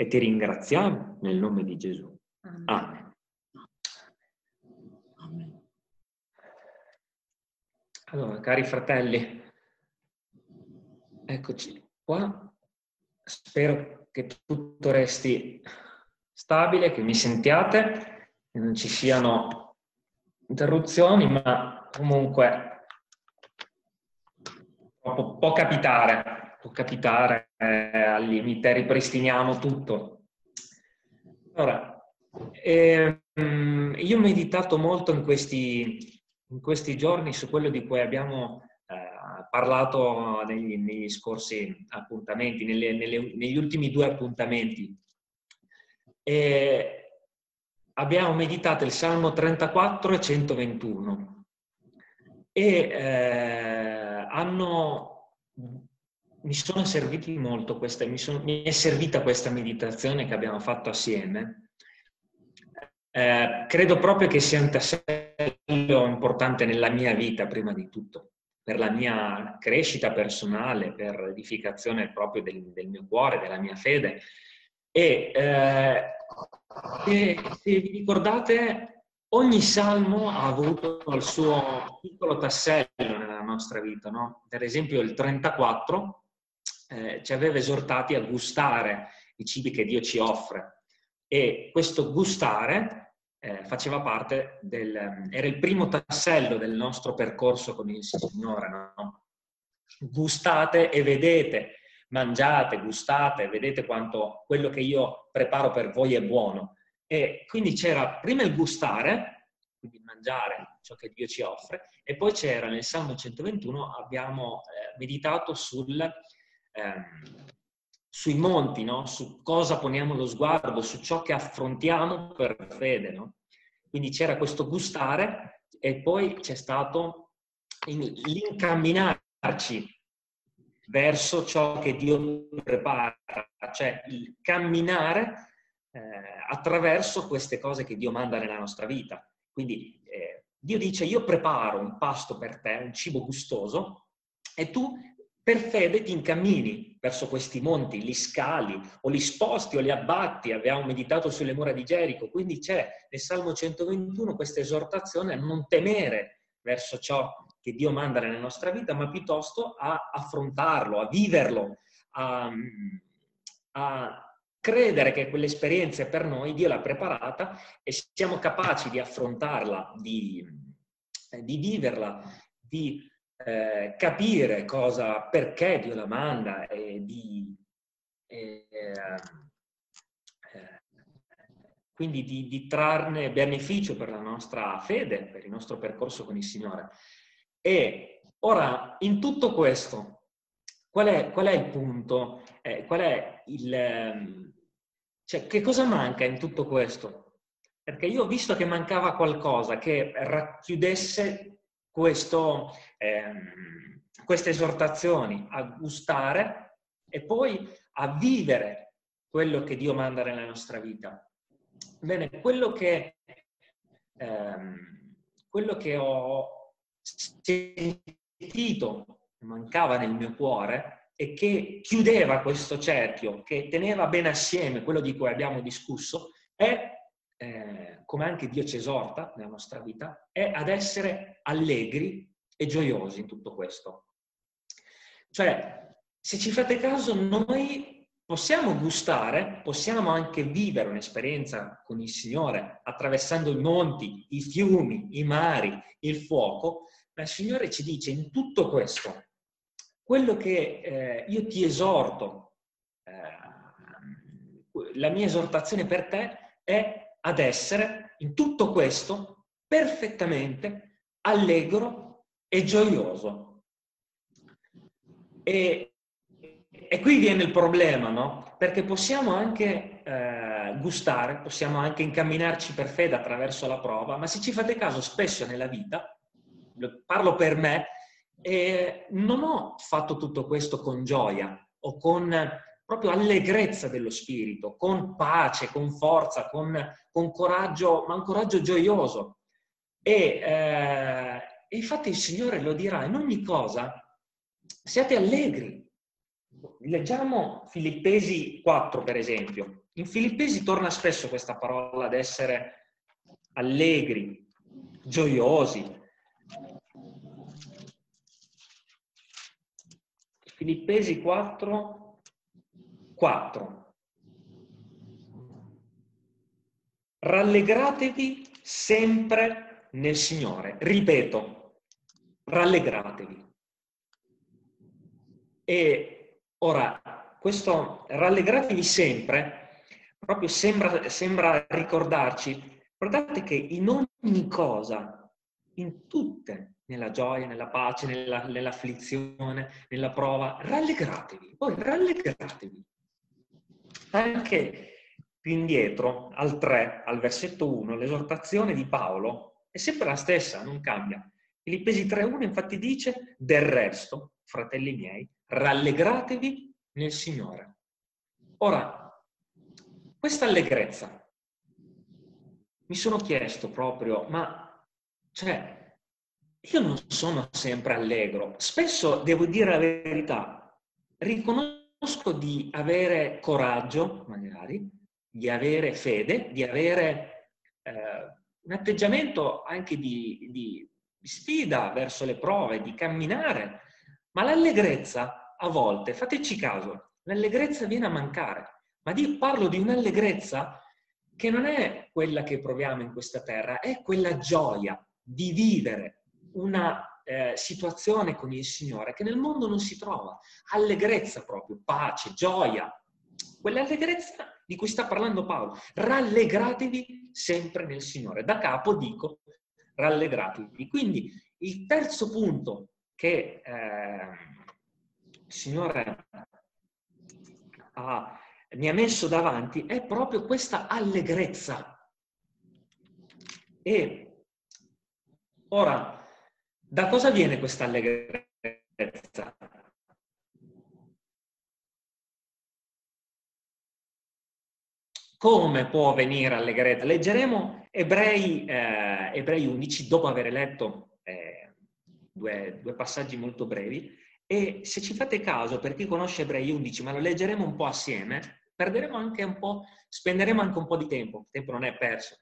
e ti ringraziamo nel nome di Gesù. Amen. Amen. Allora, cari fratelli, eccoci qua. Spero che tutto resti stabile, che mi sentiate, che non ci siano interruzioni, ma comunque può, può capitare può capitare eh, al limite, ripristiniamo tutto. Allora, ehm, io ho meditato molto in questi, in questi, giorni su quello di cui abbiamo eh, parlato negli, negli, scorsi appuntamenti, nelle, nelle, negli ultimi due appuntamenti. E abbiamo meditato il Salmo 34 e 121 e eh, hanno mi sono serviti molto questa, mi, sono, mi, è servita questa meditazione che abbiamo fatto assieme. Eh, credo proprio che sia un tassello importante nella mia vita, prima di tutto, per la mia crescita personale, per l'edificazione proprio del, del mio cuore, della mia fede. E eh, se, se vi ricordate, ogni salmo ha avuto il suo piccolo tassello nella nostra vita, no? Per esempio il 34 eh, ci aveva esortati a gustare i cibi che Dio ci offre e questo gustare eh, faceva parte del, era il primo tassello del nostro percorso con il Signore. No? Gustate e vedete, mangiate, gustate, vedete quanto quello che io preparo per voi è buono. E quindi c'era prima il gustare, quindi mangiare ciò che Dio ci offre, e poi c'era nel Salmo 121 abbiamo eh, meditato sul ehm, sui monti, no? su cosa poniamo lo sguardo, su ciò che affrontiamo per fede. No? Quindi c'era questo gustare e poi c'è stato l'incamminarci verso ciò che Dio prepara, cioè il camminare eh, attraverso queste cose che Dio manda nella nostra vita. Quindi eh, Dio dice io preparo un pasto per te, un cibo gustoso, e tu per fede ti incammini verso questi monti, li scali o li sposti o li abbatti. Abbiamo meditato sulle mura di Gerico, quindi c'è nel Salmo 121 questa esortazione a non temere verso ciò che Dio manda nella nostra vita, ma piuttosto a affrontarlo, a viverlo, a, a credere che quell'esperienza è per noi, Dio l'ha preparata e siamo capaci di affrontarla, di, di viverla, di eh, capire cosa, perché Dio la manda e di, eh, eh, quindi di, di, trarne beneficio per la nostra fede, per il nostro percorso con il Signore. E ora, in tutto questo, qual è, qual è il punto? Eh, qual è il... Ehm, cioè, che cosa manca in tutto questo? Perché io ho visto che mancava qualcosa che racchiudesse questo, ehm, queste esortazioni a gustare e poi a vivere quello che Dio manda nella nostra vita. Bene, quello che, ehm, quello che ho sentito mancava nel mio cuore e che chiudeva questo cerchio, che teneva bene assieme quello di cui abbiamo discusso, è eh, come anche Dio ci esorta nella nostra vita, è ad essere allegri e gioiosi in tutto questo. Cioè, se ci fate caso, noi possiamo gustare, possiamo anche vivere un'esperienza con il Signore attraversando i monti, i fiumi, i mari, il fuoco, ma il Signore ci dice in tutto questo, quello che eh, io ti esorto, eh, la mia esortazione per te è ad essere in tutto questo perfettamente allegro e gioioso. E, e qui viene il problema, no? Perché possiamo anche eh, gustare, possiamo anche incamminarci per fede attraverso la prova, ma se ci fate caso spesso nella vita, parlo per me, eh, non ho fatto tutto questo con gioia o con proprio allegrezza dello spirito, con pace, con forza, con, con coraggio, ma un coraggio gioioso. E, eh, infatti il Signore lo dirà in ogni cosa, siate allegri, Leggiamo Filippesi 4, per esempio. In Filippesi torna spesso questa parola ad essere allegri, gioiosi. Filippesi 4, 4. Rallegratevi sempre nel Signore. Ripeto, rallegratevi. E ora, questo rallegratevi sempre, proprio sembra, sembra ricordarci, guardate che in ogni cosa, in tutte, nella gioia, nella pace, nella, nell'afflizione, nella prova, rallegratevi, poi rallegratevi. Anche più indietro, al 3, al versetto 1, l'esortazione di Paolo è sempre la stessa, non cambia. Filippesi 3.1 infatti dice, del resto, fratelli miei, rallegratevi nel Signore. Ora, questa allegrezza, mi sono chiesto proprio, ma cioè, io non sono sempre allegro. Spesso, devo dire la verità, riconosco di avere coraggio, magari, di avere fede, di avere eh, un atteggiamento anche di, di, di sfida verso le prove, di camminare ma l'allegrezza, a volte, fateci caso, l'allegrezza viene a mancare. Ma io parlo di un'allegrezza che non è quella che proviamo in questa terra, è quella gioia di vivere una eh, situazione con il Signore che nel mondo non si trova. Allegrezza proprio, pace, gioia. Quell'allegrezza di cui sta parlando Paolo. Rallegratevi sempre nel Signore. Da capo dico rallegratevi. Quindi il terzo punto che eh, il Signore ha, mi ha messo davanti è proprio questa allegrezza. E ora, da cosa viene questa allegrezza? Come può venire allegrezza? Leggeremo Ebrei, eh, Ebrei 11 dopo aver letto due, due passaggi molto brevi e se ci fate caso, per chi conosce Ebrei 11, ma lo leggeremo un po' assieme, perderemo anche un po', spenderemo anche un po' di tempo, il tempo non è perso,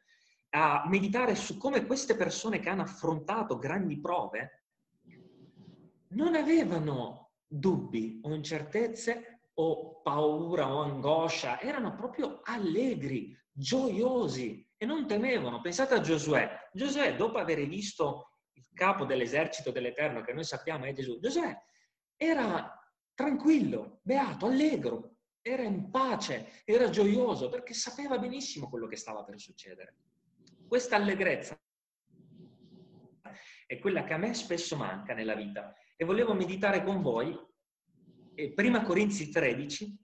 a meditare su come queste persone che hanno affrontato grandi prove non avevano dubbi o incertezze o paura o angoscia, erano proprio allegri, gioiosi e non temevano. Pensate a Giosuè. Giosuè, dopo aver visto capo dell'esercito dell'Eterno, che noi sappiamo è Gesù, Giuseppe era tranquillo, beato, allegro, era in pace, era gioioso perché sapeva benissimo quello che stava per succedere. Questa allegrezza è quella che a me spesso manca nella vita e volevo meditare con voi prima Corinzi 13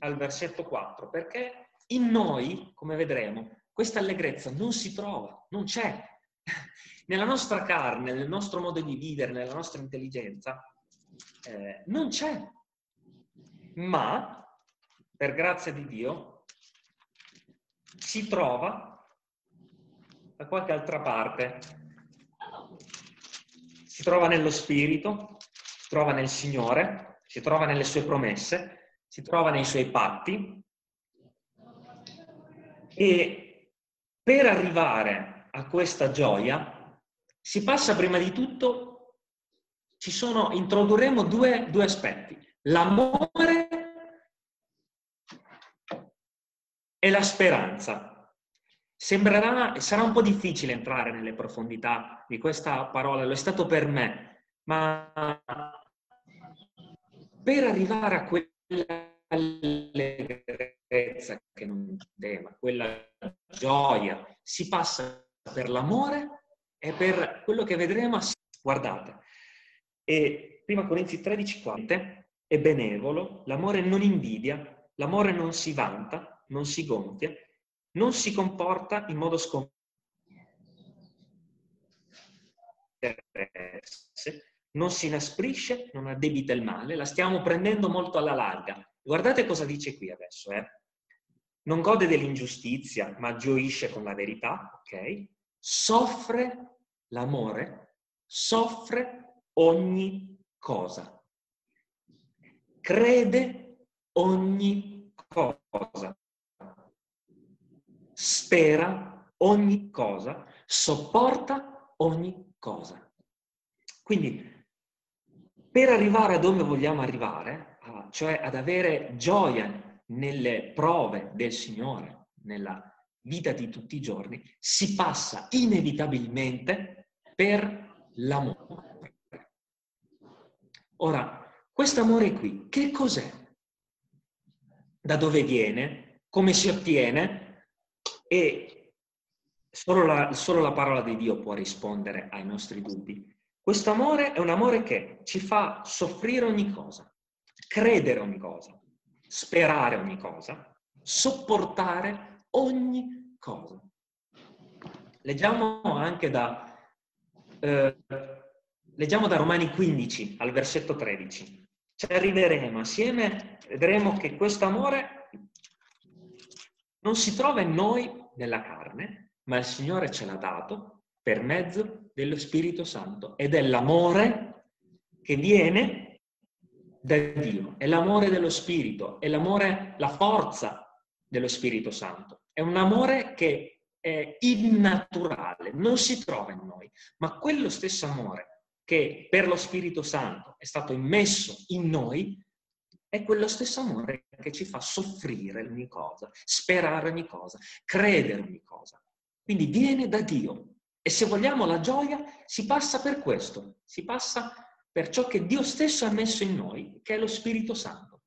al versetto 4 perché in noi, come vedremo, questa allegrezza non si trova, non c'è. Nella nostra carne, nel nostro modo di vivere, nella nostra intelligenza, eh, non c'è. Ma, per grazia di Dio, si trova da qualche altra parte. Si trova nello Spirito, si trova nel Signore, si trova nelle sue promesse, si trova nei suoi patti. E per arrivare a questa gioia si passa prima di tutto, ci sono, introdurremo due, due aspetti, l'amore e la speranza. Sembrerà, sarà un po' difficile entrare nelle profondità di questa parola, lo è stato per me, ma per arrivare a quella allegrezza che non tema, quella gioia, si passa per l'amore è per quello che vedremo. Guardate, e prima Corinzi 13, 4, è benevolo, l'amore non invidia, l'amore non si vanta, non si gonfia, non si comporta in modo sconfitto, non si inasprisce, non addebita il male, la stiamo prendendo molto alla larga. Guardate cosa dice qui adesso, eh? Non gode dell'ingiustizia, ma gioisce con la verità, ok? Soffre L'amore soffre ogni cosa. crede ogni cosa, spera ogni cosa, sopporta ogni cosa. Quindi, per arrivare a dove vogliamo arrivare, cioè ad avere gioia nelle prove del Signore, nella vita di tutti i giorni, si passa inevitabilmente per l'amore. Ora, questo amore qui, che cos'è? Da dove viene? Come si ottiene? E solo la, solo la parola di Dio può rispondere ai nostri dubbi. Questo amore è un amore che ci fa soffrire ogni cosa, credere ogni cosa, sperare ogni cosa, sopportare ogni cosa. Leggiamo anche da, eh, leggiamo da Romani 15 al versetto 13. Ci arriveremo assieme, vedremo che questo amore non si trova in noi nella carne, ma il Signore ce l'ha dato per mezzo dello Spirito Santo ed è l'amore che viene da Dio, è l'amore dello Spirito, è l'amore, la forza dello Spirito Santo. È un amore che è innaturale, non si trova in noi, ma quello stesso amore che per lo Spirito Santo è stato immesso in noi, è quello stesso amore che ci fa soffrire ogni cosa, sperare ogni cosa, credere ogni cosa. Quindi viene da Dio. E se vogliamo la gioia, si passa per questo, si passa per ciò che Dio stesso ha messo in noi, che è lo Spirito Santo.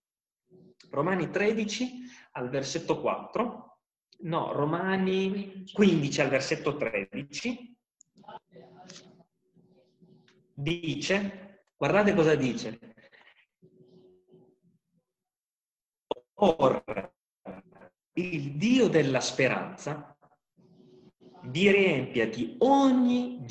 Romani 13 al versetto 4, no, Romani 15 al versetto 13, dice, guardate cosa dice, Ora, il Dio della speranza vi riempia di ogni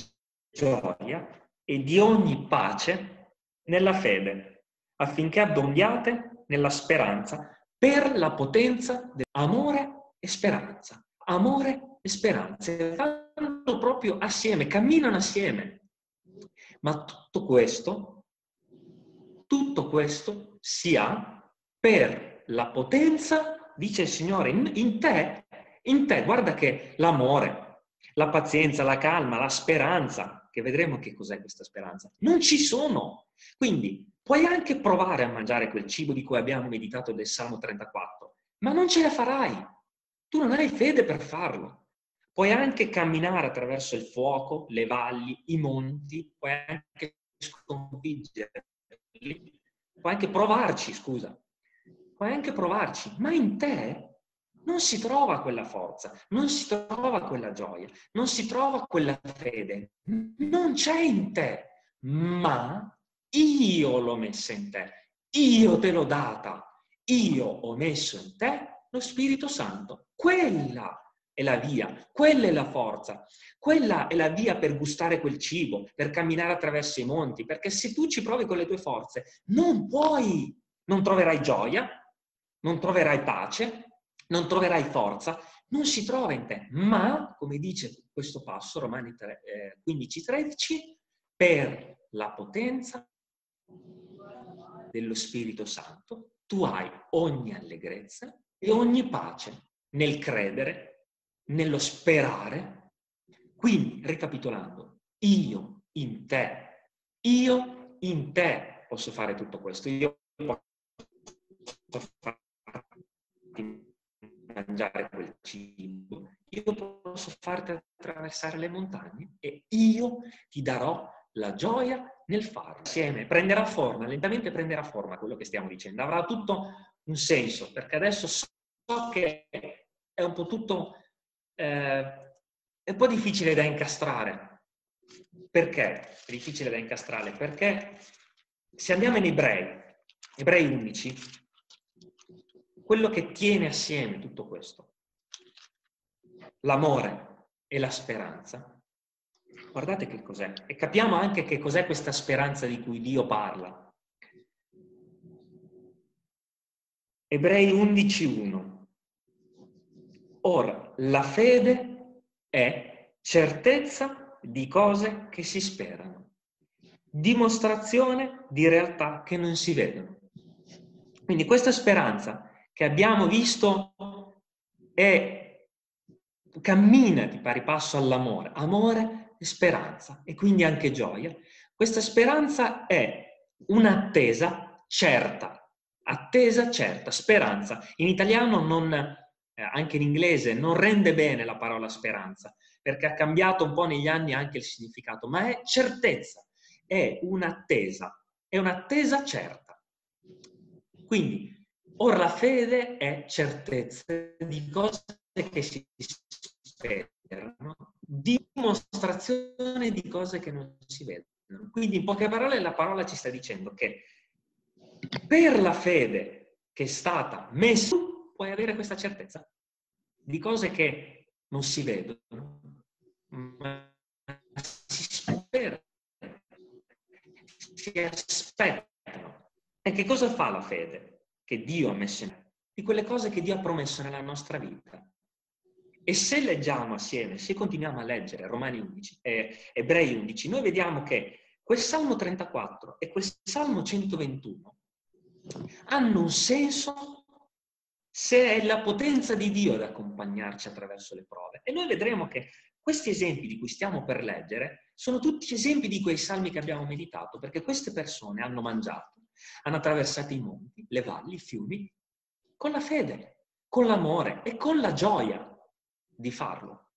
gioia e di ogni pace nella fede, affinché abbondiate nella speranza per la potenza dell'amore e speranza. Amore e speranza vanno proprio assieme, camminano assieme. Ma tutto questo, tutto questo si ha per la potenza, dice il Signore, in, in te, in te, guarda che l'amore, la pazienza, la calma, la speranza, che vedremo che cos'è questa speranza, non ci sono. Quindi puoi anche provare a mangiare quel cibo di cui abbiamo meditato del Salmo 34, ma non ce la farai. Tu non hai fede per farlo. Puoi anche camminare attraverso il fuoco, le valli, i monti, puoi anche sconfiggerli, puoi anche provarci, scusa, puoi anche provarci, ma in te non si trova quella forza, non si trova quella gioia, non si trova quella fede, non c'è in te, ma io l'ho messa in te, io te l'ho data, io ho messo in te lo Spirito Santo. Quella è la via, quella è la forza, quella è la via per gustare quel cibo, per camminare attraverso i monti, perché se tu ci provi con le tue forze, non puoi, non troverai gioia, non troverai pace, non troverai forza, non si trova in te, ma, come dice questo passo, Romani 15-13, eh, per la potenza dello Spirito Santo, tu hai ogni allegrezza e ogni pace nel credere nello sperare. Quindi, ricapitolando, io in te, io in te posso fare tutto questo. Io posso farti mangiare quel cibo, io posso farti attraversare le montagne e io ti darò la gioia nel farlo. Insieme prenderà forma, lentamente prenderà forma quello che stiamo dicendo, avrà tutto un senso, perché adesso so che è un po' tutto eh, è un po' difficile da incastrare. Perché è difficile da incastrare? Perché se andiamo in ebrei, ebrei 11, quello che tiene assieme tutto questo, l'amore e la speranza, guardate che cos'è. E capiamo anche che cos'è questa speranza di cui Dio parla. Ebrei 11.1 Ora, la fede è certezza di cose che si sperano, dimostrazione di realtà che non si vedono. Quindi questa speranza che abbiamo visto è, cammina di pari passo all'amore, amore e speranza e quindi anche gioia. Questa speranza è un'attesa certa, attesa certa, speranza. In italiano non, eh, anche in inglese, non rende bene la parola speranza, perché ha cambiato un po' negli anni anche il significato, ma è certezza, è un'attesa, è un'attesa certa. Quindi, ora la fede è certezza di cose che si sperano, dimostrazione di cose che non si vedono. Quindi, in poche parole, la parola ci sta dicendo che per la fede che è stata messa, puoi avere questa certezza di cose che non si vedono, ma si spera, si aspettano. E che cosa fa la fede che Dio ha messo in noi? Di quelle cose che Dio ha promesso nella nostra vita. E se leggiamo assieme, se continuiamo a leggere Romani 11, eh, Ebrei 11, noi vediamo che quel Salmo 34 e quel Salmo 121 hanno un senso se è la potenza di Dio ad accompagnarci attraverso le prove. E noi vedremo che questi esempi di cui stiamo per leggere sono tutti esempi di quei salmi che abbiamo meditato, perché queste persone hanno mangiato, hanno attraversato i monti, le valli, i fiumi, con la fede, con l'amore e con la gioia di farlo.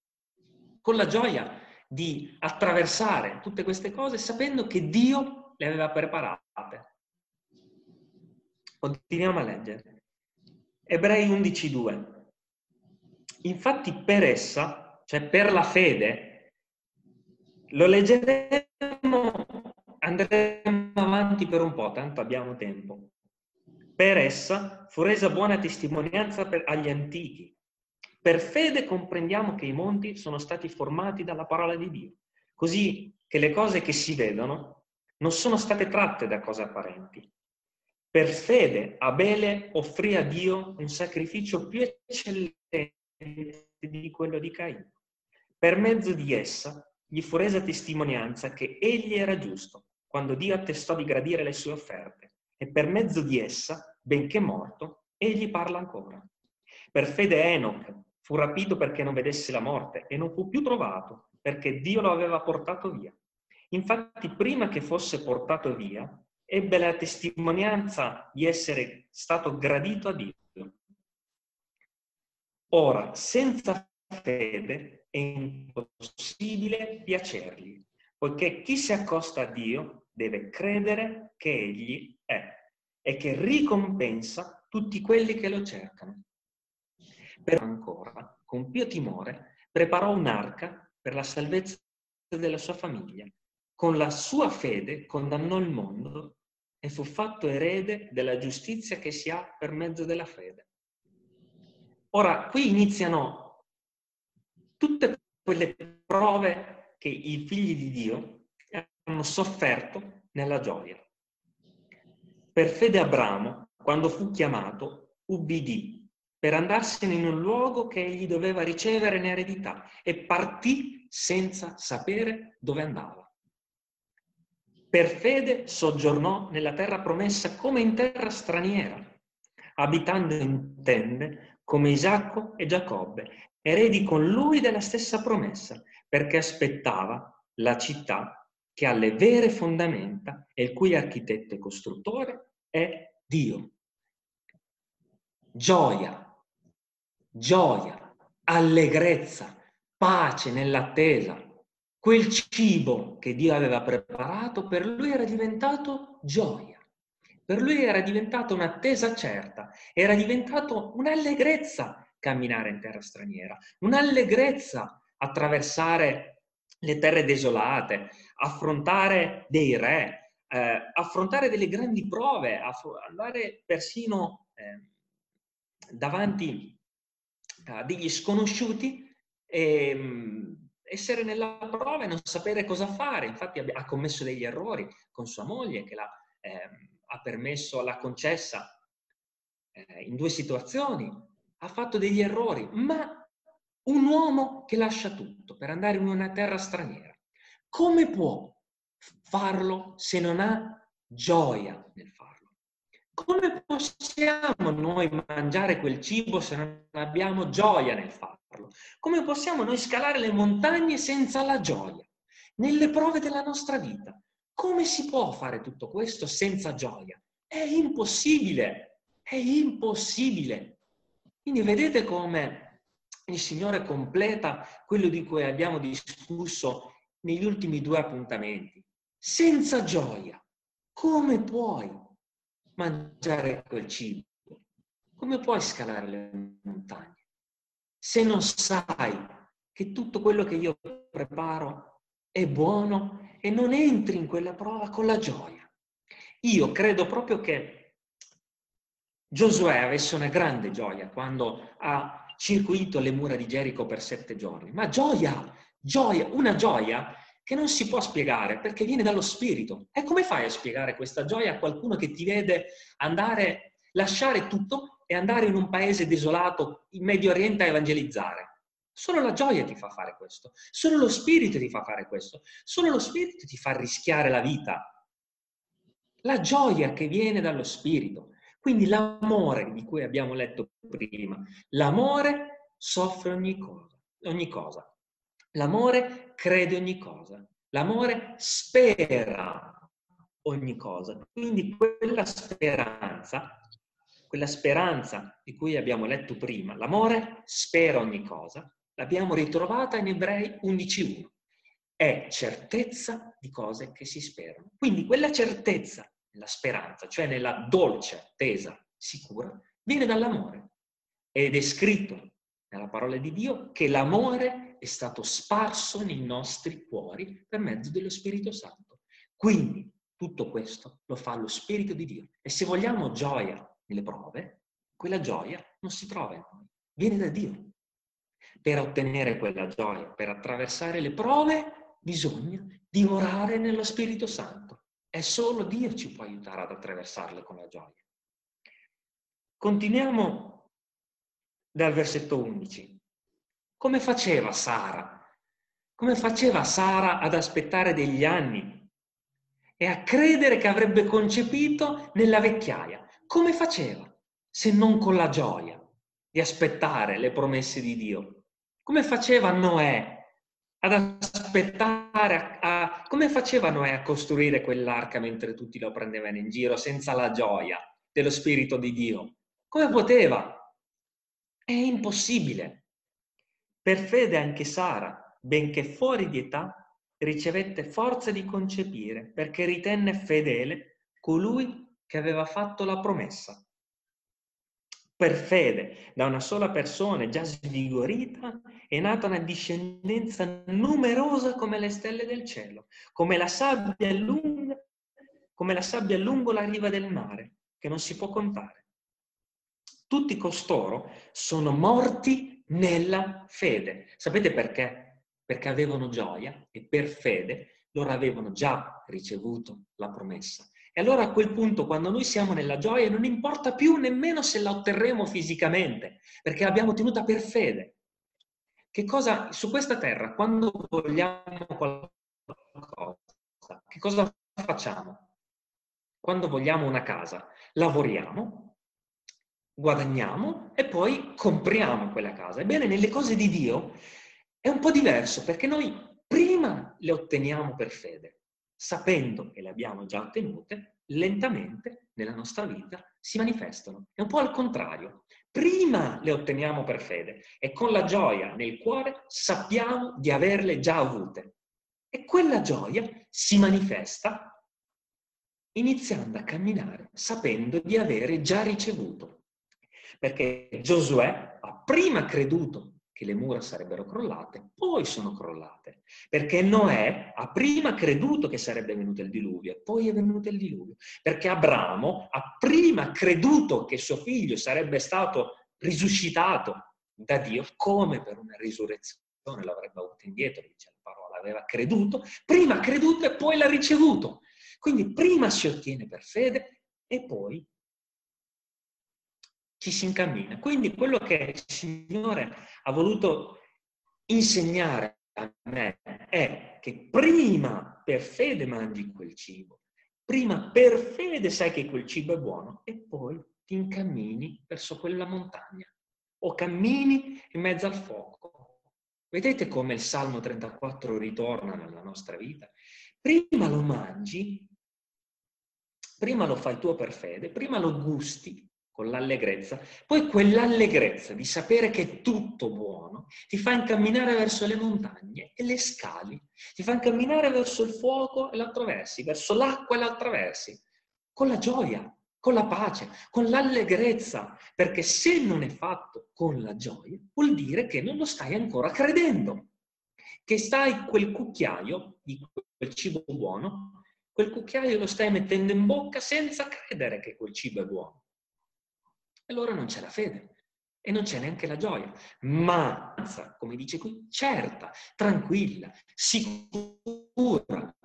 Con la gioia di attraversare tutte queste cose sapendo che Dio le aveva preparate. Continuiamo a leggere. Ebrei 11.2. Infatti per essa cioè per la fede, lo leggeremo, andremo avanti per un po', tanto abbiamo tempo. Per essa fu resa buona testimonianza per, agli antichi. Per fede comprendiamo che i monti sono stati formati dalla parola di Dio, così che le cose che si vedono non sono state tratte da cose apparenti. Per fede Abele offrì a Dio un sacrificio più eccellente di quello di Caino. Per mezzo di essa gli fu resa testimonianza che egli era giusto, quando Dio attestò di gradire le sue offerte, e per mezzo di essa, benché morto, egli parla ancora. Per fede Enoch fu rapito perché non vedesse la morte e non fu più trovato, perché Dio lo aveva portato via. Infatti, prima che fosse portato via, ebbe la testimonianza di essere stato gradito a Dio. Ora, senza fede è impossibile piacergli, poiché chi si accosta a Dio deve credere che Egli è e che ricompensa tutti quelli che lo cercano. Per ancora, con pio timore, preparò un'arca per la salvezza della sua famiglia. Con la sua fede condannò il mondo e fu fatto erede della giustizia che si ha per mezzo della fede. Ora, qui iniziano tutte quelle prove che i figli di Dio hanno sofferto nella gioia. Per fede Abramo, quando fu chiamato, ubbidì per andarsene in un luogo che egli doveva ricevere in eredità e partì senza sapere dove andava. Per fede soggiornò nella terra promessa come in terra straniera, abitando in tende come Isacco e Giacobbe eredi con lui della stessa promessa, perché aspettava la città che ha le vere fondamenta e il cui architetto e costruttore è Dio. Gioia, gioia, allegrezza, pace nell'attesa. Quel cibo che Dio aveva preparato per lui era diventato gioia. Per lui era diventata un'attesa certa, era diventato un'allegrezza camminare in terra straniera, un'allegrezza attraversare le terre desolate, affrontare dei re, eh, affrontare delle grandi prove, andare persino eh, davanti a degli sconosciuti e mh, essere nella prova e non sapere cosa fare. Infatti ha commesso degli errori con sua moglie che la, eh, ha permesso, l'ha concessa eh, in due situazioni ha fatto degli errori, ma un uomo che lascia tutto per andare in una terra straniera, come può farlo se non ha gioia nel farlo? Come possiamo noi mangiare quel cibo se non abbiamo gioia nel farlo? Come possiamo noi scalare le montagne senza la gioia? Nelle prove della nostra vita. Come si può fare tutto questo senza gioia? È impossibile, è impossibile. Quindi vedete come il Signore completa quello di cui abbiamo discusso negli ultimi due appuntamenti. Senza gioia, come puoi mangiare quel cibo? Come puoi scalare le montagne? Se non sai che tutto quello che io preparo è buono e non entri in quella prova con la gioia. Io credo proprio che Giosuè avesse una grande gioia quando ha circuito le mura di Gerico per sette giorni, ma gioia, gioia, una gioia che non si può spiegare perché viene dallo spirito. E come fai a spiegare questa gioia a qualcuno che ti vede andare, lasciare tutto e andare in un paese desolato in Medio Oriente a evangelizzare? Solo la gioia ti fa fare questo, solo lo spirito ti fa fare questo, solo lo spirito ti fa rischiare la vita. La gioia che viene dallo spirito. Quindi l'amore di cui abbiamo letto prima, l'amore soffre ogni cosa, ogni cosa. L'amore crede ogni cosa, l'amore spera ogni cosa. Quindi quella speranza, quella speranza di cui abbiamo letto prima, l'amore spera ogni cosa, l'abbiamo ritrovata in Ebrei 11.1. È certezza di cose che si sperano. Quindi quella certezza, la speranza, cioè nella dolce attesa sicura, viene dall'amore. Ed è scritto nella parola di Dio che l'amore è stato sparso nei nostri cuori per mezzo dello Spirito Santo. Quindi tutto questo lo fa lo Spirito di Dio. E se vogliamo gioia nelle prove, quella gioia non si trova in noi, viene da Dio. Per ottenere quella gioia, per attraversare le prove, bisogna dimorare nello Spirito Santo. E solo Dio ci può aiutare ad attraversarle con la gioia. Continuiamo dal versetto 11. Come faceva Sara? Come faceva Sara ad aspettare degli anni e a credere che avrebbe concepito nella vecchiaia? Come faceva se non con la gioia di aspettare le promesse di Dio? Come faceva Noè ad aspettare, a, a, come faceva Noè a costruire quell'arca mentre tutti lo prendevano in giro senza la gioia dello Spirito di Dio? Come poteva? È impossibile. Per fede anche Sara, benché fuori di età, ricevette forza di concepire perché ritenne fedele colui che aveva fatto la promessa. Per fede, da una sola persona già svigorita, è nata una discendenza numerosa come le stelle del cielo, come la sabbia lunga, come la sabbia lungo la riva del mare, che non si può contare. Tutti costoro sono morti nella fede. Sapete perché? Perché avevano gioia e per fede loro avevano già ricevuto la promessa. E allora a quel punto, quando noi siamo nella gioia, non importa più nemmeno se la otterremo fisicamente, perché l'abbiamo ottenuta per fede. Che cosa, su questa terra, quando vogliamo qualcosa, che cosa facciamo? Quando vogliamo una casa, lavoriamo, guadagniamo e poi compriamo quella casa. Ebbene, nelle cose di Dio è un po' diverso perché noi prima le otteniamo per fede, sapendo che le abbiamo già ottenute, lentamente nella nostra vita si manifestano. È un po' al contrario. Prima le otteniamo per fede e con la gioia nel cuore sappiamo di averle già avute. E quella gioia si manifesta iniziando a camminare sapendo di avere già ricevuto perché Giosuè ha prima creduto che le mura sarebbero crollate, poi sono crollate, perché Noè ha prima creduto che sarebbe venuto il diluvio, poi è venuto il diluvio, perché Abramo ha prima creduto che suo figlio sarebbe stato risuscitato da Dio come per una risurrezione l'avrebbe avuto indietro, dice la parola, aveva creduto, prima ha creduto e poi l'ha ricevuto. Quindi prima si ottiene per fede e poi ci si incammina. Quindi quello che il Signore ha voluto insegnare a me è che prima per fede mangi quel cibo, Prima per fede sai che quel cibo è buono e poi ti incammini verso quella montagna o cammini in mezzo al fuoco. Vedete come il Salmo 34 ritorna nella nostra vita? Prima lo mangi, prima lo fai tuo per fede, prima lo gusti con l'allegrezza, poi quell'allegrezza di sapere che è tutto buono ti fa incamminare verso le montagne e le scali, ti fa incamminare verso il fuoco e lo attraversi, verso l'acqua e lo attraversi, con la gioia, con la pace, con l'allegrezza, perché se non è fatto con la gioia vuol dire che non lo stai ancora credendo, che stai quel cucchiaio di quel cibo buono, quel cucchiaio lo stai mettendo in bocca senza credere che quel cibo è buono allora non c'è la fede e non c'è neanche la gioia. Ma, come dice qui, certa, tranquilla, sicura.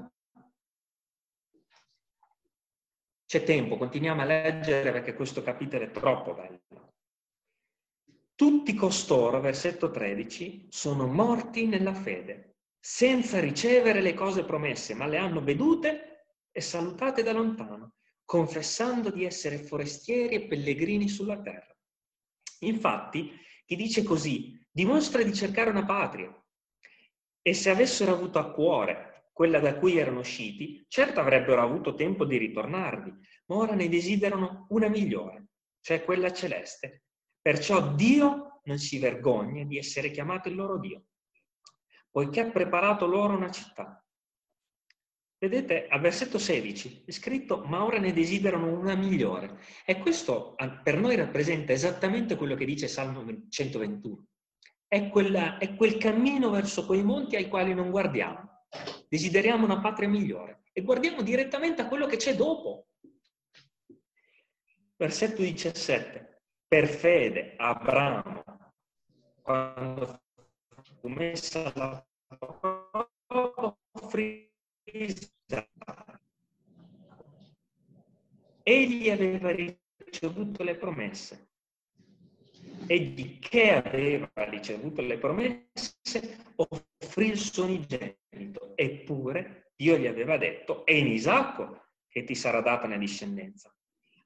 C'è tempo, continuiamo a leggere perché questo capitolo è troppo bello. Tutti costoro, versetto 13, sono morti nella fede, senza ricevere le cose promesse, ma le hanno vedute e salutate da lontano confessando di essere forestieri e pellegrini sulla terra. Infatti, chi dice così dimostra di cercare una patria e se avessero avuto a cuore quella da cui erano usciti, certo avrebbero avuto tempo di ritornarvi, ma ora ne desiderano una migliore, cioè quella celeste. Perciò Dio non si vergogna di essere chiamato il loro Dio, poiché ha preparato loro una città. Vedete, al versetto 16 è scritto, ma ora ne desiderano una migliore. E questo per noi rappresenta esattamente quello che dice Salmo 121. È, quella, è quel cammino verso quei monti ai quali non guardiamo. Desideriamo una patria migliore e guardiamo direttamente a quello che c'è dopo. Versetto 17. Per fede Abramo, quando fu messa la offrì Egli aveva ricevuto le promesse. Egli che aveva ricevuto le promesse offrì il suo unigenito, eppure Dio gli aveva detto, è in Isacco che ti sarà data una discendenza.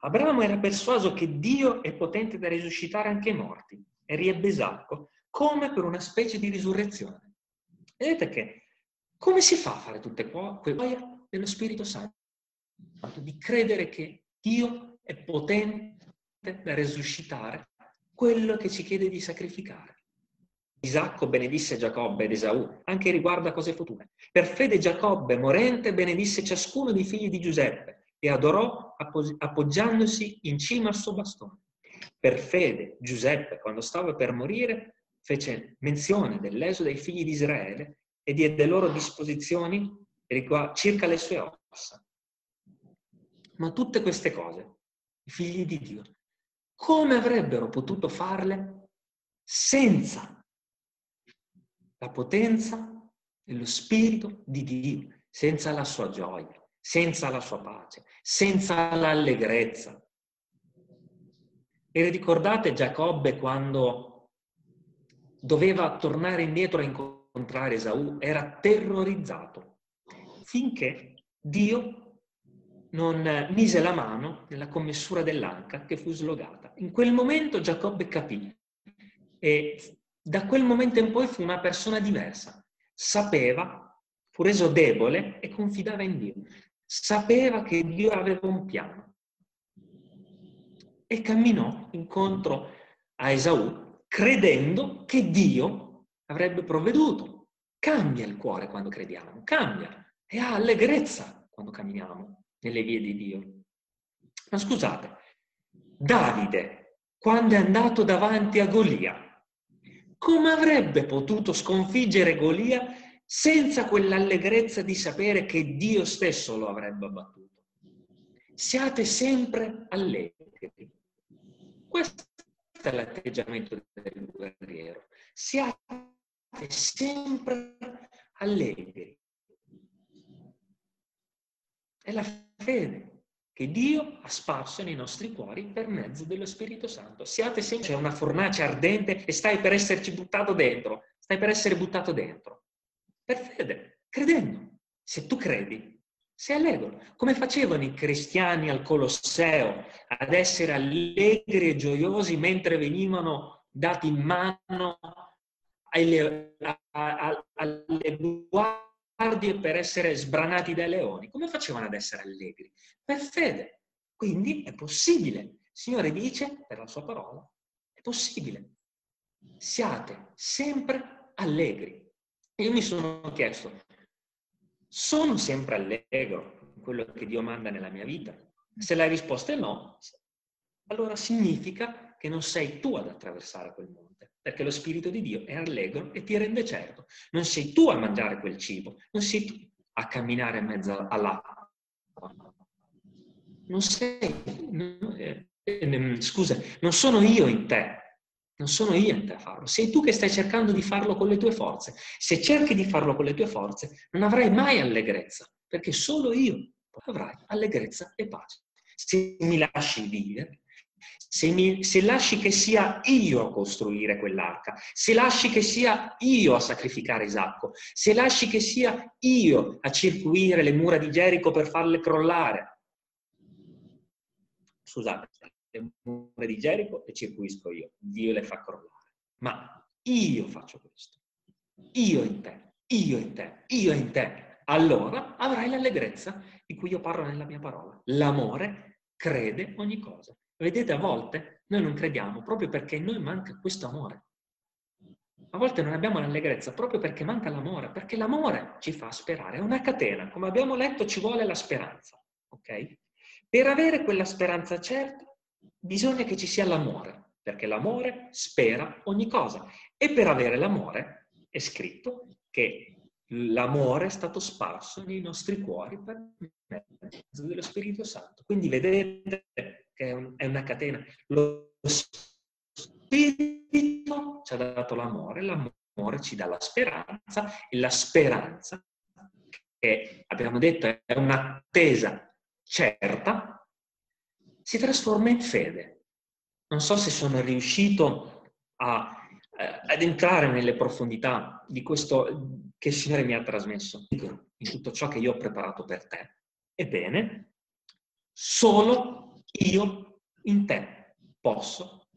Abramo era persuaso che Dio è potente da risuscitare anche i morti e riebbe Isacco come per una specie di risurrezione. Vedete che come si fa a fare tutte queste gioia dello Spirito Santo? Di credere che Dio è potente da resuscitare quello che ci chiede di sacrificare. Isacco benedisse Giacobbe ed Esaù, anche riguardo a cose future. Per fede Giacobbe, morente, benedisse ciascuno dei figli di Giuseppe e adorò appoggiandosi in cima al suo bastone. Per fede Giuseppe, quando stava per morire, fece menzione dell'eso dei figli di Israele e diede loro disposizioni circa le sue ossa. Ma tutte queste cose, i figli di Dio, come avrebbero potuto farle senza la potenza e lo spirito di Dio, senza la sua gioia, senza la sua pace, senza l'allegrezza? E ricordate Giacobbe quando doveva tornare indietro a incontrare incontrare Esaù era terrorizzato finché Dio non mise la mano nella commessura dell'anca che fu slogata. In quel momento Giacobbe capì e da quel momento in poi fu una persona diversa. Sapeva, fu reso debole e confidava in Dio. Sapeva che Dio aveva un piano e camminò incontro a Esaù credendo che Dio avrebbe provveduto. Cambia il cuore quando crediamo, cambia e ha allegrezza quando camminiamo nelle vie di Dio. Ma scusate, Davide, quando è andato davanti a Golia, come avrebbe potuto sconfiggere Golia senza quell'allegrezza di sapere che Dio stesso lo avrebbe abbattuto? Siate sempre allegri. Questo è l'atteggiamento del guerriero. Siate sempre allegri. È la fede che Dio ha sparso nei nostri cuori per mezzo dello Spirito Santo. Siate sempre una fornace ardente e stai per esserci buttato dentro, stai per essere buttato dentro. Per fede, credendo. Se tu credi, Sei allegro. Come facevano i cristiani al Colosseo ad essere allegri e gioiosi mentre venivano dati in mano alle, alle guardie per essere sbranati dai leoni? Come facevano ad essere allegri? Per fede. Quindi è possibile. Il Signore dice, per la sua parola, è possibile. Siate sempre allegri. Io mi sono chiesto, sono sempre allegro in quello che Dio manda nella mia vita? Se la risposta è no, allora significa che non sei tu ad attraversare quel monte, perché lo Spirito di Dio è allegro e ti rende certo. Non sei tu a mangiare quel cibo, non sei tu a camminare in mezzo all'acqua. Non sei, non, eh, eh, scusa, non sono io in te, non sono io in te a farlo, sei tu che stai cercando di farlo con le tue forze. Se cerchi di farlo con le tue forze, non avrai mai allegrezza, perché solo io avrai allegrezza e pace. Se mi lasci vivere, se, mi, se lasci che sia io a costruire quell'arca, se lasci che sia io a sacrificare Isacco, se lasci che sia io a circuire le mura di Gerico per farle crollare, scusate, le mura di Gerico le circuisco io, Dio le fa crollare. Ma io faccio questo, io in te, io in te, io in te. Allora avrai l'allegrezza di cui io parlo nella mia parola. L'amore crede ogni cosa. Vedete, a volte noi non crediamo proprio perché a noi manca questo amore. A volte non abbiamo l'allegrezza proprio perché manca l'amore, perché l'amore ci fa sperare. È una catena, come abbiamo letto ci vuole la speranza, ok? Per avere quella speranza certa bisogna che ci sia l'amore, perché l'amore spera ogni cosa. E per avere l'amore è scritto che l'amore è stato sparso nei nostri cuori per mezzo dello Spirito Santo. Quindi vedete che è una catena. Lo Spirito ci ha dato l'amore, l'amore ci dà la speranza e la speranza, che abbiamo detto è un'attesa certa, si trasforma in fede. Non so se sono riuscito a, eh, ad entrare nelle profondità di questo che il Signore mi ha trasmesso, in tutto ciò che io ho preparato per te. Ebbene, solo io in te posso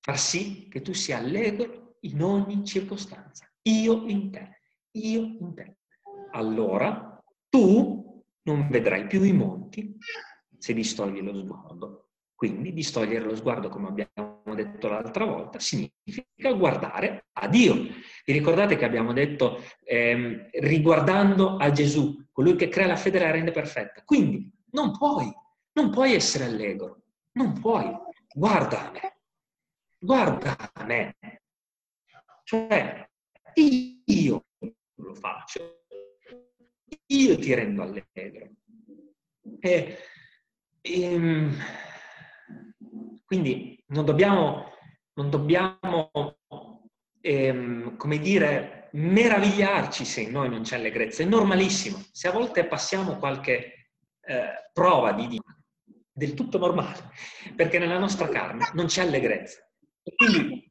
far sì che tu sia allegro in ogni circostanza. Io in te, io in te. Allora tu non vedrai più i monti, se distogli lo sguardo. Quindi distogliere lo sguardo, come abbiamo detto l'altra volta, significa guardare a Dio. Vi ricordate che abbiamo detto ehm, riguardando a Gesù, colui che crea la fede la rende perfetta. Quindi non puoi, non puoi essere allegro, non puoi. Guarda a me, guarda a me. Cioè, io lo faccio, io ti rendo allegro. E e, ehm, quindi non dobbiamo, non dobbiamo ehm, come dire, meravigliarci se in noi non c'è allegrezza. È normalissimo. Se a volte passiamo qualche eh, prova di del tutto normale, perché nella nostra carne non c'è allegrezza. E quindi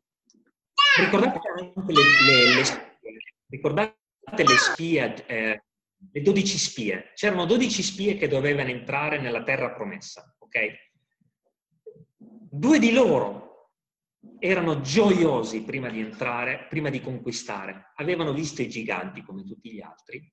ricordate anche le, le, le spie, ricordate le spie eh, le 12 spie. C'erano 12 spie che dovevano entrare nella terra promessa, ok? Due di loro erano gioiosi prima di entrare, prima di conquistare. Avevano visto i giganti come tutti gli altri,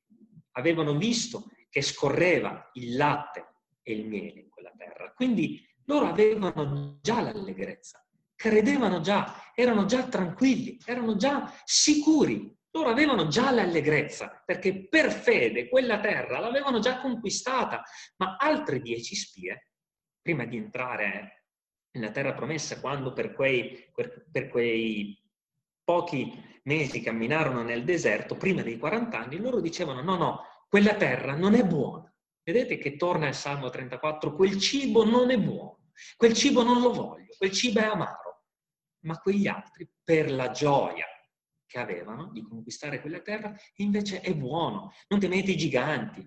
avevano visto che scorreva il latte e il miele in quella terra. Quindi loro avevano già l'allegrezza, credevano già, erano già tranquilli, erano già sicuri loro avevano già l'allegrezza, perché per fede quella terra l'avevano già conquistata, ma altre dieci spie, prima di entrare nella terra promessa, quando per quei, per quei pochi mesi camminarono nel deserto, prima dei 40 anni, loro dicevano no, no, quella terra non è buona. Vedete che torna il Salmo 34, quel cibo non è buono, quel cibo non lo voglio, quel cibo è amaro. Ma quegli altri, per la gioia che avevano di conquistare quella terra, invece è buono. Non temete i giganti,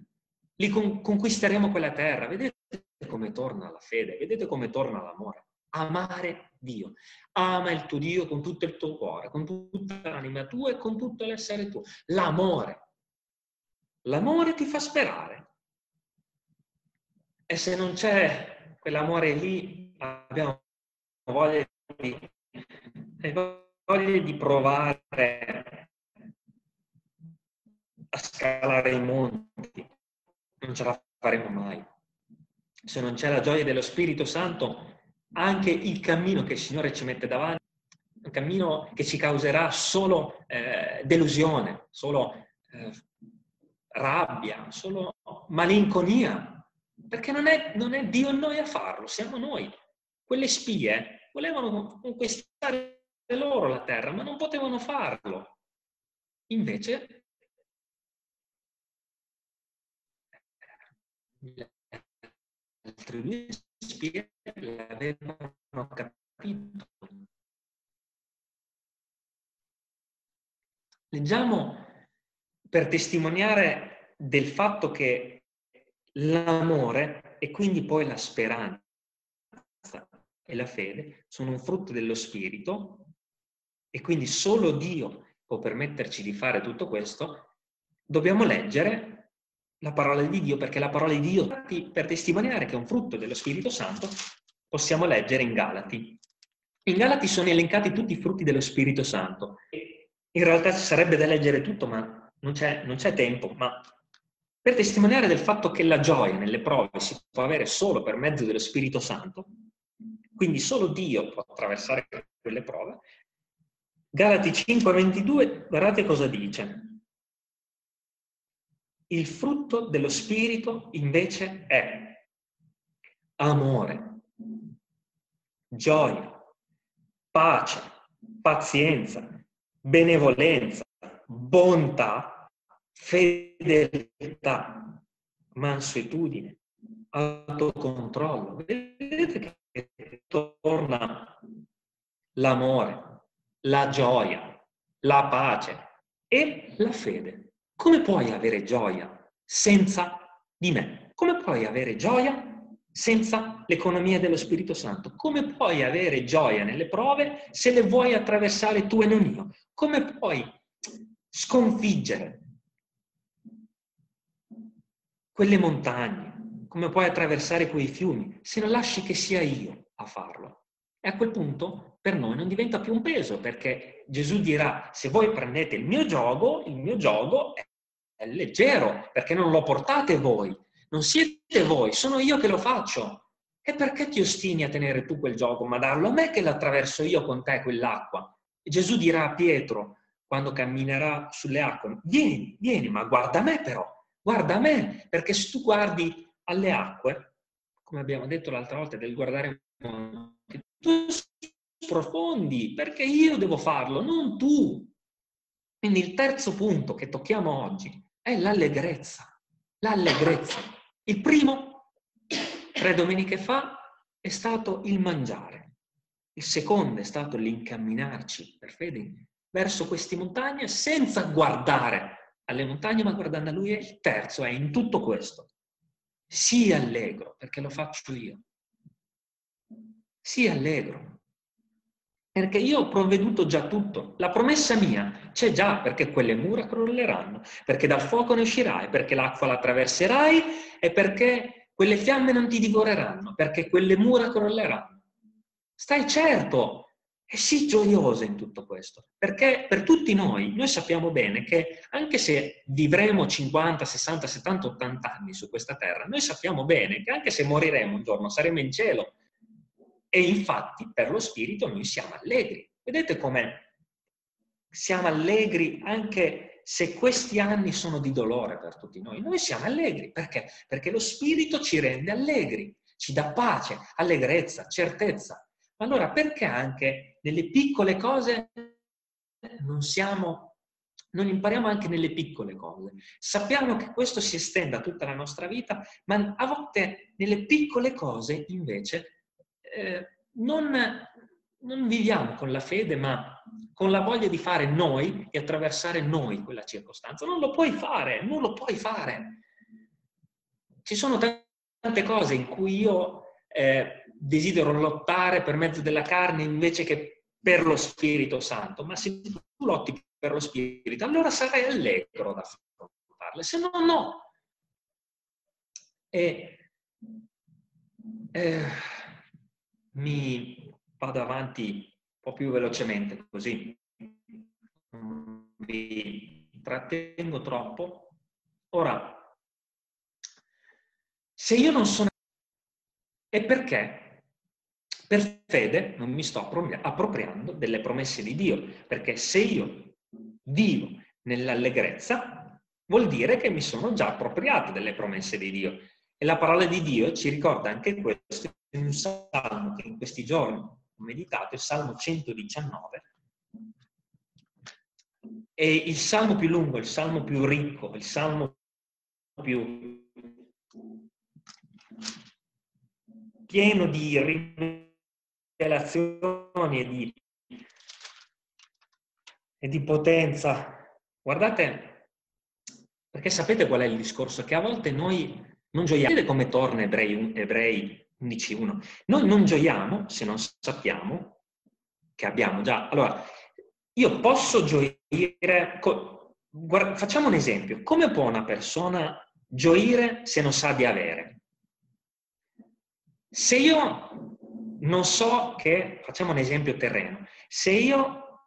li con- conquisteremo quella terra. Vedete come torna la fede, vedete come torna l'amore. Amare Dio. Ama il tuo Dio con tutto il tuo cuore, con tutta l'anima tua e con tutto l'essere tuo. L'amore. L'amore ti fa sperare. E se non c'è quell'amore lì, abbiamo voglia di, voglia di provare a scalare i monti. Non ce la faremo mai. Se non c'è la gioia dello Spirito Santo, anche il cammino che il Signore ci mette davanti, un cammino che ci causerà solo eh, delusione, solo eh, rabbia, solo malinconia, perché non è, non è Dio in noi a farlo, siamo noi. Quelle spie volevano conquistare loro la terra, ma non potevano farlo. Invece le altre due spie l'avevano capito. Leggiamo per testimoniare del fatto che l'amore e quindi poi la speranza e la fede sono un frutto dello spirito e quindi solo Dio può permetterci di fare tutto questo, dobbiamo leggere la parola di Dio perché la parola di Dio, per testimoniare che è un frutto dello Spirito Santo, possiamo leggere in Galati. In Galati sono elencati tutti i frutti dello Spirito Santo. In realtà sarebbe da leggere tutto, ma non c'è, non c'è tempo, ma per testimoniare del fatto che la gioia nelle prove si può avere solo per mezzo dello Spirito Santo, quindi solo Dio può attraversare quelle prove, Galati 5:22, guardate cosa dice. Il frutto dello Spirito invece è amore, gioia, pace, pazienza, benevolenza, bontà, fedeltà, mansuetudine, autocontrollo. Vedete che torna l'amore, la gioia, la pace e la fede. Come puoi avere gioia senza di me? Come puoi avere gioia senza l'economia dello Spirito Santo? Come puoi avere gioia nelle prove se le vuoi attraversare tu e non io? Come puoi sconfiggere quelle montagne? Come puoi attraversare quei fiumi se non lasci che sia io a farlo? E a quel punto per noi non diventa più un peso, perché Gesù dirà, se voi prendete il mio gioco, il mio gioco è leggero, perché non lo portate voi, non siete voi, sono io che lo faccio. E perché ti ostini a tenere tu quel gioco, ma darlo a me che l'attraverso io con te quell'acqua? E Gesù dirà a Pietro, quando camminerà sulle acque, vieni, vieni, ma guarda me però, guarda me, perché se tu guardi alle acque, come abbiamo detto l'altra volta del guardare tu profondi, perché io devo farlo, non tu. Quindi il terzo punto che tocchiamo oggi è l'allegrezza. L'allegrezza. Il primo, tre domeniche fa, è stato il mangiare. Il secondo è stato l'incamminarci per fede verso queste montagne senza guardare alle montagne, ma guardando a lui. E il terzo è in tutto questo. Sii allegro, perché lo faccio io. Sii allegro. Perché io ho provveduto già tutto. La promessa mia c'è già perché quelle mura crolleranno, perché dal fuoco ne uscirai, perché l'acqua la attraverserai e perché quelle fiamme non ti divoreranno, perché quelle mura crolleranno. Stai certo e sii gioiosa in tutto questo, perché per tutti noi, noi sappiamo bene che anche se vivremo 50, 60, 70, 80 anni su questa terra, noi sappiamo bene che anche se moriremo un giorno saremo in cielo. E infatti per lo spirito noi siamo allegri. Vedete come siamo allegri anche se questi anni sono di dolore per tutti noi. Noi siamo allegri perché? Perché lo spirito ci rende allegri, ci dà pace, allegrezza, certezza. Allora perché anche nelle piccole cose non siamo, non impariamo anche nelle piccole cose? Sappiamo che questo si estende a tutta la nostra vita, ma a volte nelle piccole cose invece eh, non, non viviamo con la fede, ma con la voglia di fare noi e attraversare noi quella circostanza. Non lo puoi fare, non lo puoi fare. Ci sono tante cose in cui io eh, desidero lottare per mezzo della carne invece che per lo Spirito Santo, ma se tu lotti per lo Spirito, allora sarai allegro da affrontarle, se no no. E eh, mi vado avanti un po' più velocemente, così non vi trattengo troppo. Ora, se io non sono... è perché per fede non mi sto appropriando delle promesse di Dio, perché se io vivo nell'allegrezza, vuol dire che mi sono già appropriato delle promesse di Dio. E la parola di Dio ci ricorda anche questo in un salmo che in questi giorni ho meditato, il Salmo 119. È il salmo più lungo, il salmo più ricco, il salmo più pieno di rivelazioni e di, e di potenza. Guardate, perché sapete qual è il discorso? Che a volte noi non gioiamo. Vedete come torna Ebrei, Ebrei 11.1? Noi non gioiamo se non sappiamo che abbiamo già. Allora, io posso gioire... Guarda, facciamo un esempio. Come può una persona gioire se non sa di avere? Se io non so che, facciamo un esempio terreno, se io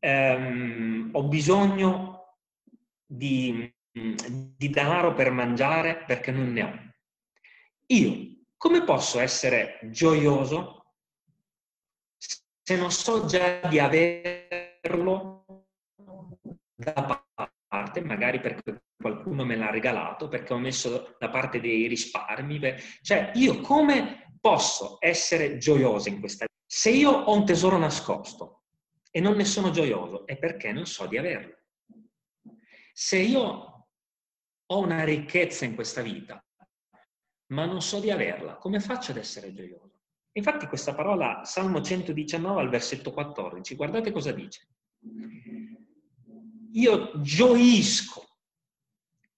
ehm, ho bisogno di, di denaro per mangiare perché non ne ho, io come posso essere gioioso se non so già di averlo da parte, magari perché qualcuno me l'ha regalato, perché ho messo da parte dei risparmi. Cioè, io come posso essere gioioso in questa vita? Se io ho un tesoro nascosto e non ne sono gioioso, è perché non so di averlo. Se io ho una ricchezza in questa vita, ma non so di averla, come faccio ad essere gioioso? Infatti questa parola, Salmo 119 al versetto 14, guardate cosa dice. Io gioisco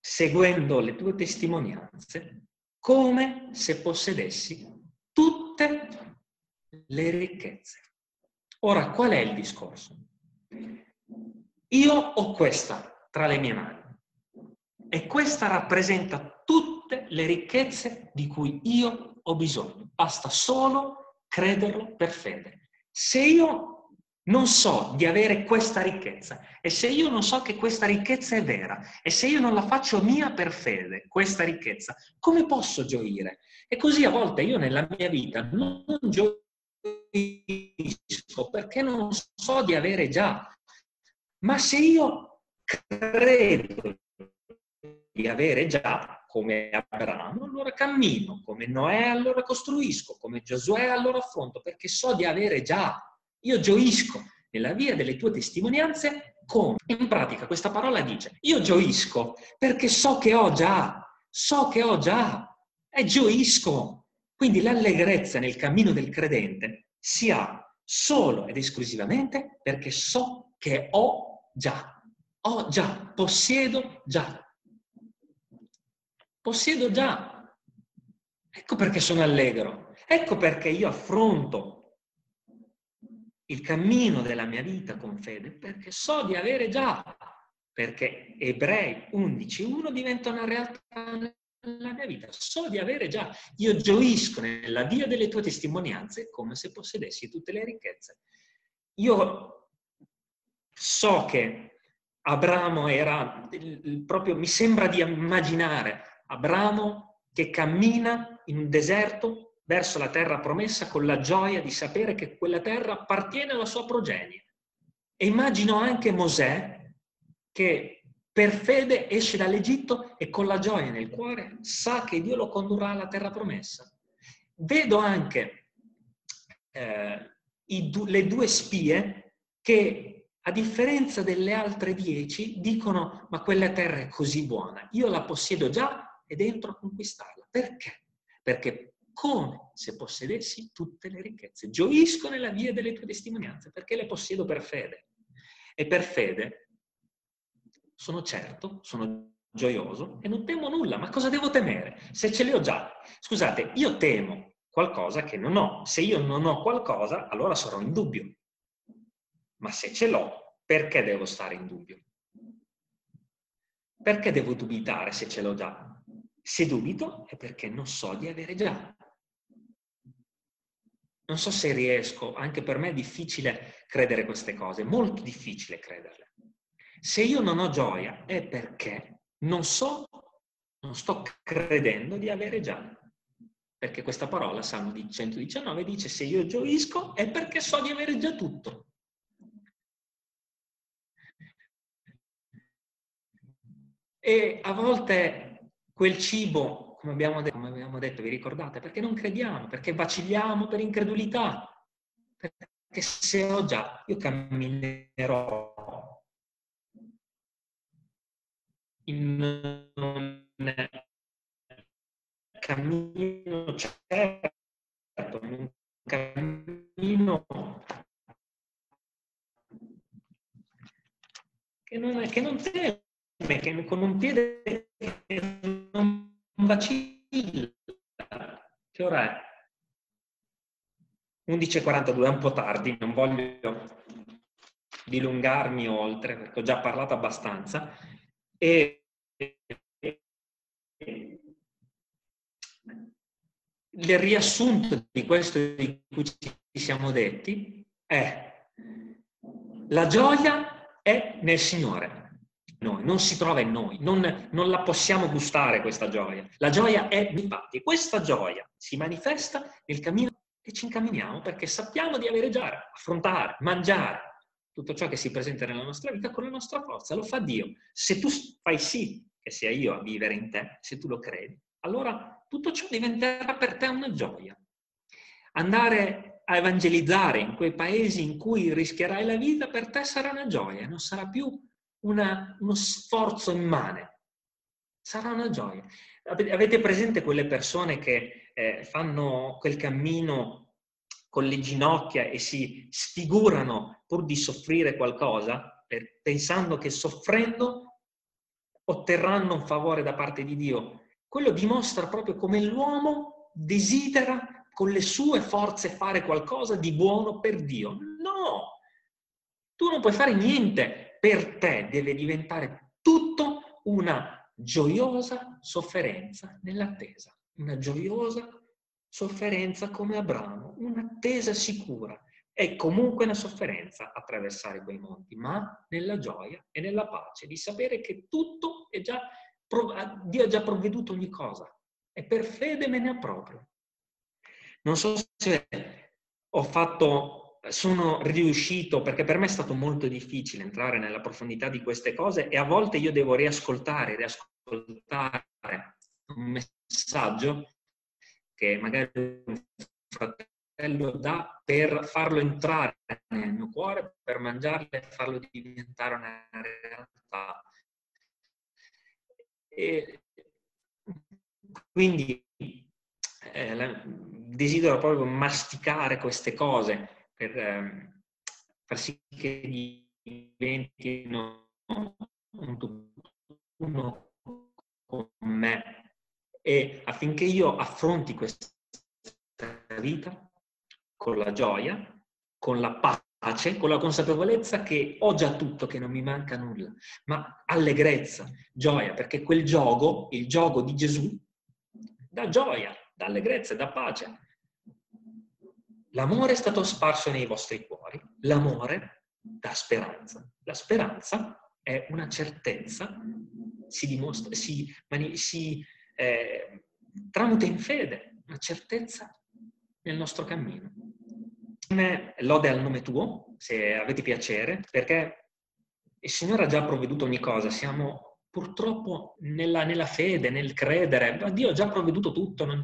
seguendo le tue testimonianze come se possedessi tutte le ricchezze. Ora, qual è il discorso? Io ho questa tra le mie mani e questa rappresenta tutte le ricchezze di cui io ho bisogno. Basta solo crederlo per fede. Se io non so di avere questa ricchezza e se io non so che questa ricchezza è vera e se io non la faccio mia per fede, questa ricchezza, come posso gioire? E così a volte io nella mia vita non gioisco perché non so di avere già. Ma se io credo di avere già come Abramo, allora cammino, come Noè allora costruisco, come Giosuè allora affronto, perché so di avere già io gioisco nella via delle tue testimonianze come? In pratica questa parola dice, io gioisco perché so che ho già, so che ho già, e gioisco. Quindi l'allegrezza nel cammino del credente si ha solo ed esclusivamente perché so che ho già, ho già, possiedo già. Possiedo già. Ecco perché sono allegro. Ecco perché io affronto il cammino della mia vita con fede perché so di avere già, perché Ebrei 11.1 diventa una realtà nella mia vita, so di avere già, io gioisco nella via delle tue testimonianze come se possedessi tutte le ricchezze. Io so che Abramo era proprio, mi sembra di immaginare Abramo che cammina in un deserto verso la terra promessa con la gioia di sapere che quella terra appartiene alla sua progenie. E immagino anche Mosè che per fede esce dall'Egitto e con la gioia nel cuore sa che Dio lo condurrà alla terra promessa. Vedo anche eh, du- le due spie che, a differenza delle altre dieci, dicono ma quella terra è così buona, io la possiedo già ed entro a conquistarla. Perché? Perché come se possedessi tutte le ricchezze. Gioisco nella via delle tue testimonianze perché le possiedo per fede. E per fede sono certo, sono gioioso e non temo nulla. Ma cosa devo temere? Se ce le ho già. Scusate, io temo qualcosa che non ho. Se io non ho qualcosa, allora sarò in dubbio. Ma se ce l'ho, perché devo stare in dubbio? Perché devo dubitare se ce l'ho già? Se dubito è perché non so di avere già. Non so se riesco, anche per me è difficile credere queste cose, molto difficile crederle. Se io non ho gioia è perché non so, non sto credendo di avere già. Perché questa parola, Salmo 119, dice se io gioisco è perché so di avere già tutto. E a volte quel cibo, come abbiamo, detto, come abbiamo detto, vi ricordate, perché non crediamo, perché vacilliamo per incredulità. Perché se ho già, io camminerò in un cammino certo, in un cammino che non, che non teme, che con un piede che non vacilla. Che ora è? 11.42, è un po' tardi, non voglio dilungarmi oltre perché ho già parlato abbastanza. E il riassunto di questo di cui ci siamo detti è la gioia è nel Signore. Noi, non si trova in noi, non, non la possiamo gustare questa gioia. La gioia è infatti, questa gioia si manifesta nel cammino che ci incamminiamo perché sappiamo di avere già, affrontare, mangiare, tutto ciò che si presenta nella nostra vita con la nostra forza, lo fa Dio. Se tu fai sì che sia io a vivere in te, se tu lo credi, allora tutto ciò diventerà per te una gioia. Andare a evangelizzare in quei paesi in cui rischierai la vita per te sarà una gioia, non sarà più una, uno sforzo immane, sarà una gioia. Avete presente quelle persone che eh, fanno quel cammino con le ginocchia e si sfigurano pur di soffrire qualcosa, per, pensando che soffrendo otterranno un favore da parte di Dio. Quello dimostra proprio come l'uomo desidera con le sue forze fare qualcosa di buono per Dio. No! Tu non puoi fare niente per te, deve diventare tutto una gioiosa sofferenza nell'attesa, una gioiosa sofferenza come Abramo, un'attesa sicura. È comunque una sofferenza attraversare quei monti, ma nella gioia e nella pace di sapere che tutto è già, Dio ha già provveduto ogni cosa e per fede me ne approprio. Non so se ho fatto, sono riuscito, perché per me è stato molto difficile entrare nella profondità di queste cose e a volte io devo riascoltare, riascoltare un messaggio che magari un fratello dà per farlo entrare nel mio cuore, per mangiarlo e farlo diventare una realtà. E quindi eh, desidero proprio masticare queste cose per eh, far sì che diventino uno con me e affinché io affronti questa vita con la gioia, con la pace, con la consapevolezza che ho già tutto, che non mi manca nulla, ma allegrezza, gioia, perché quel gioco, il gioco di Gesù, dà gioia, dà allegrezza dà pace. L'amore è stato sparso nei vostri cuori, l'amore dà speranza. La speranza è una certezza, si dimostra, si, si eh, tramuta in fede, una certezza nel nostro cammino. Lode al nome tuo, se avete piacere, perché il Signore ha già provveduto ogni cosa, siamo purtroppo nella, nella fede, nel credere, Dio ha già provveduto tutto. Non...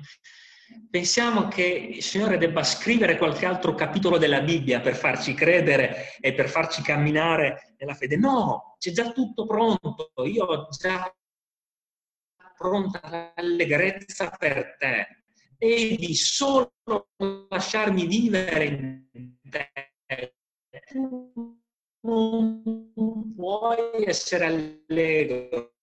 Pensiamo che il Signore debba scrivere qualche altro capitolo della Bibbia per farci credere e per farci camminare nella fede. No, c'è già tutto pronto. Io ho già pronta l'allegrezza per te. Devi solo lasciarmi vivere in te. Non puoi essere allegro.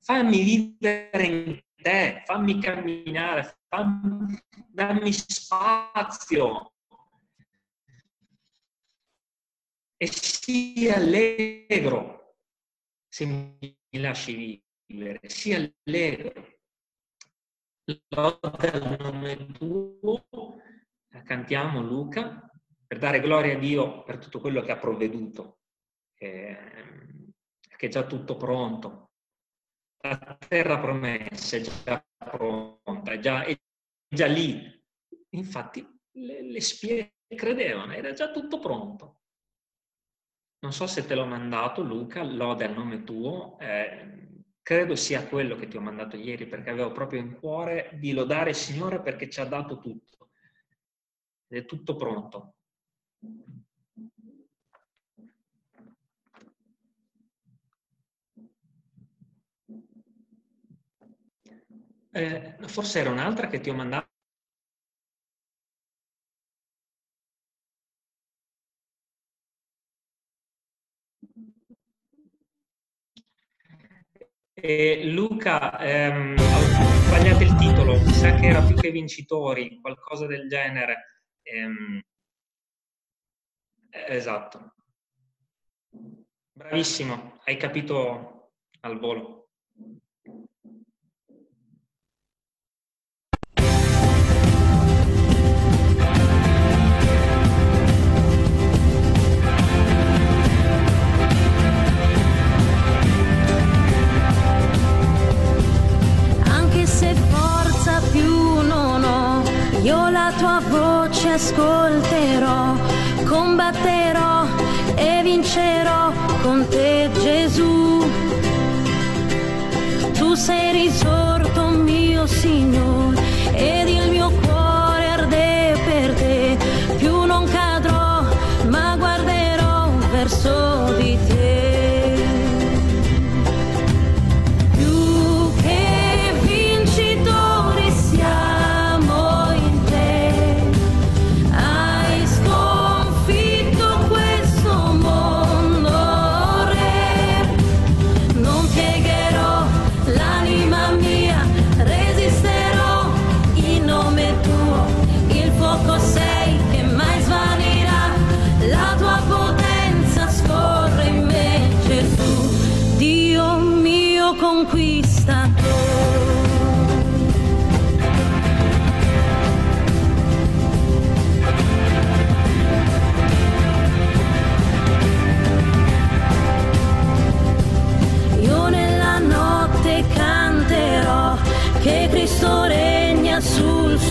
Fammi vivere in te, fammi camminare, fammi, dammi spazio. E sii allegro se mi lasci vivere, sia allegro. lode al nome tuo, cantiamo Luca, per dare gloria a Dio per tutto quello che ha provveduto, che è già tutto pronto. La terra promessa è già pronta, è già, è già lì. Infatti le, le spie credevano, era già tutto pronto. Non so se te l'ho mandato, Luca, lode al nome tuo. Eh, credo sia quello che ti ho mandato ieri perché avevo proprio in cuore di lodare il Signore perché ci ha dato tutto. È tutto pronto. Eh, forse era un'altra che ti ho mandato Eh, Luca, ehm, ho sbagliato il titolo, mi sa che era più che vincitori, qualcosa del genere. Ehm, esatto. Bravissimo, hai capito al volo. Ascolterò, combatterò e vincerò con te Gesù. Tu sei risorto mio Signore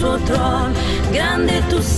suo trono. Grande tu sei,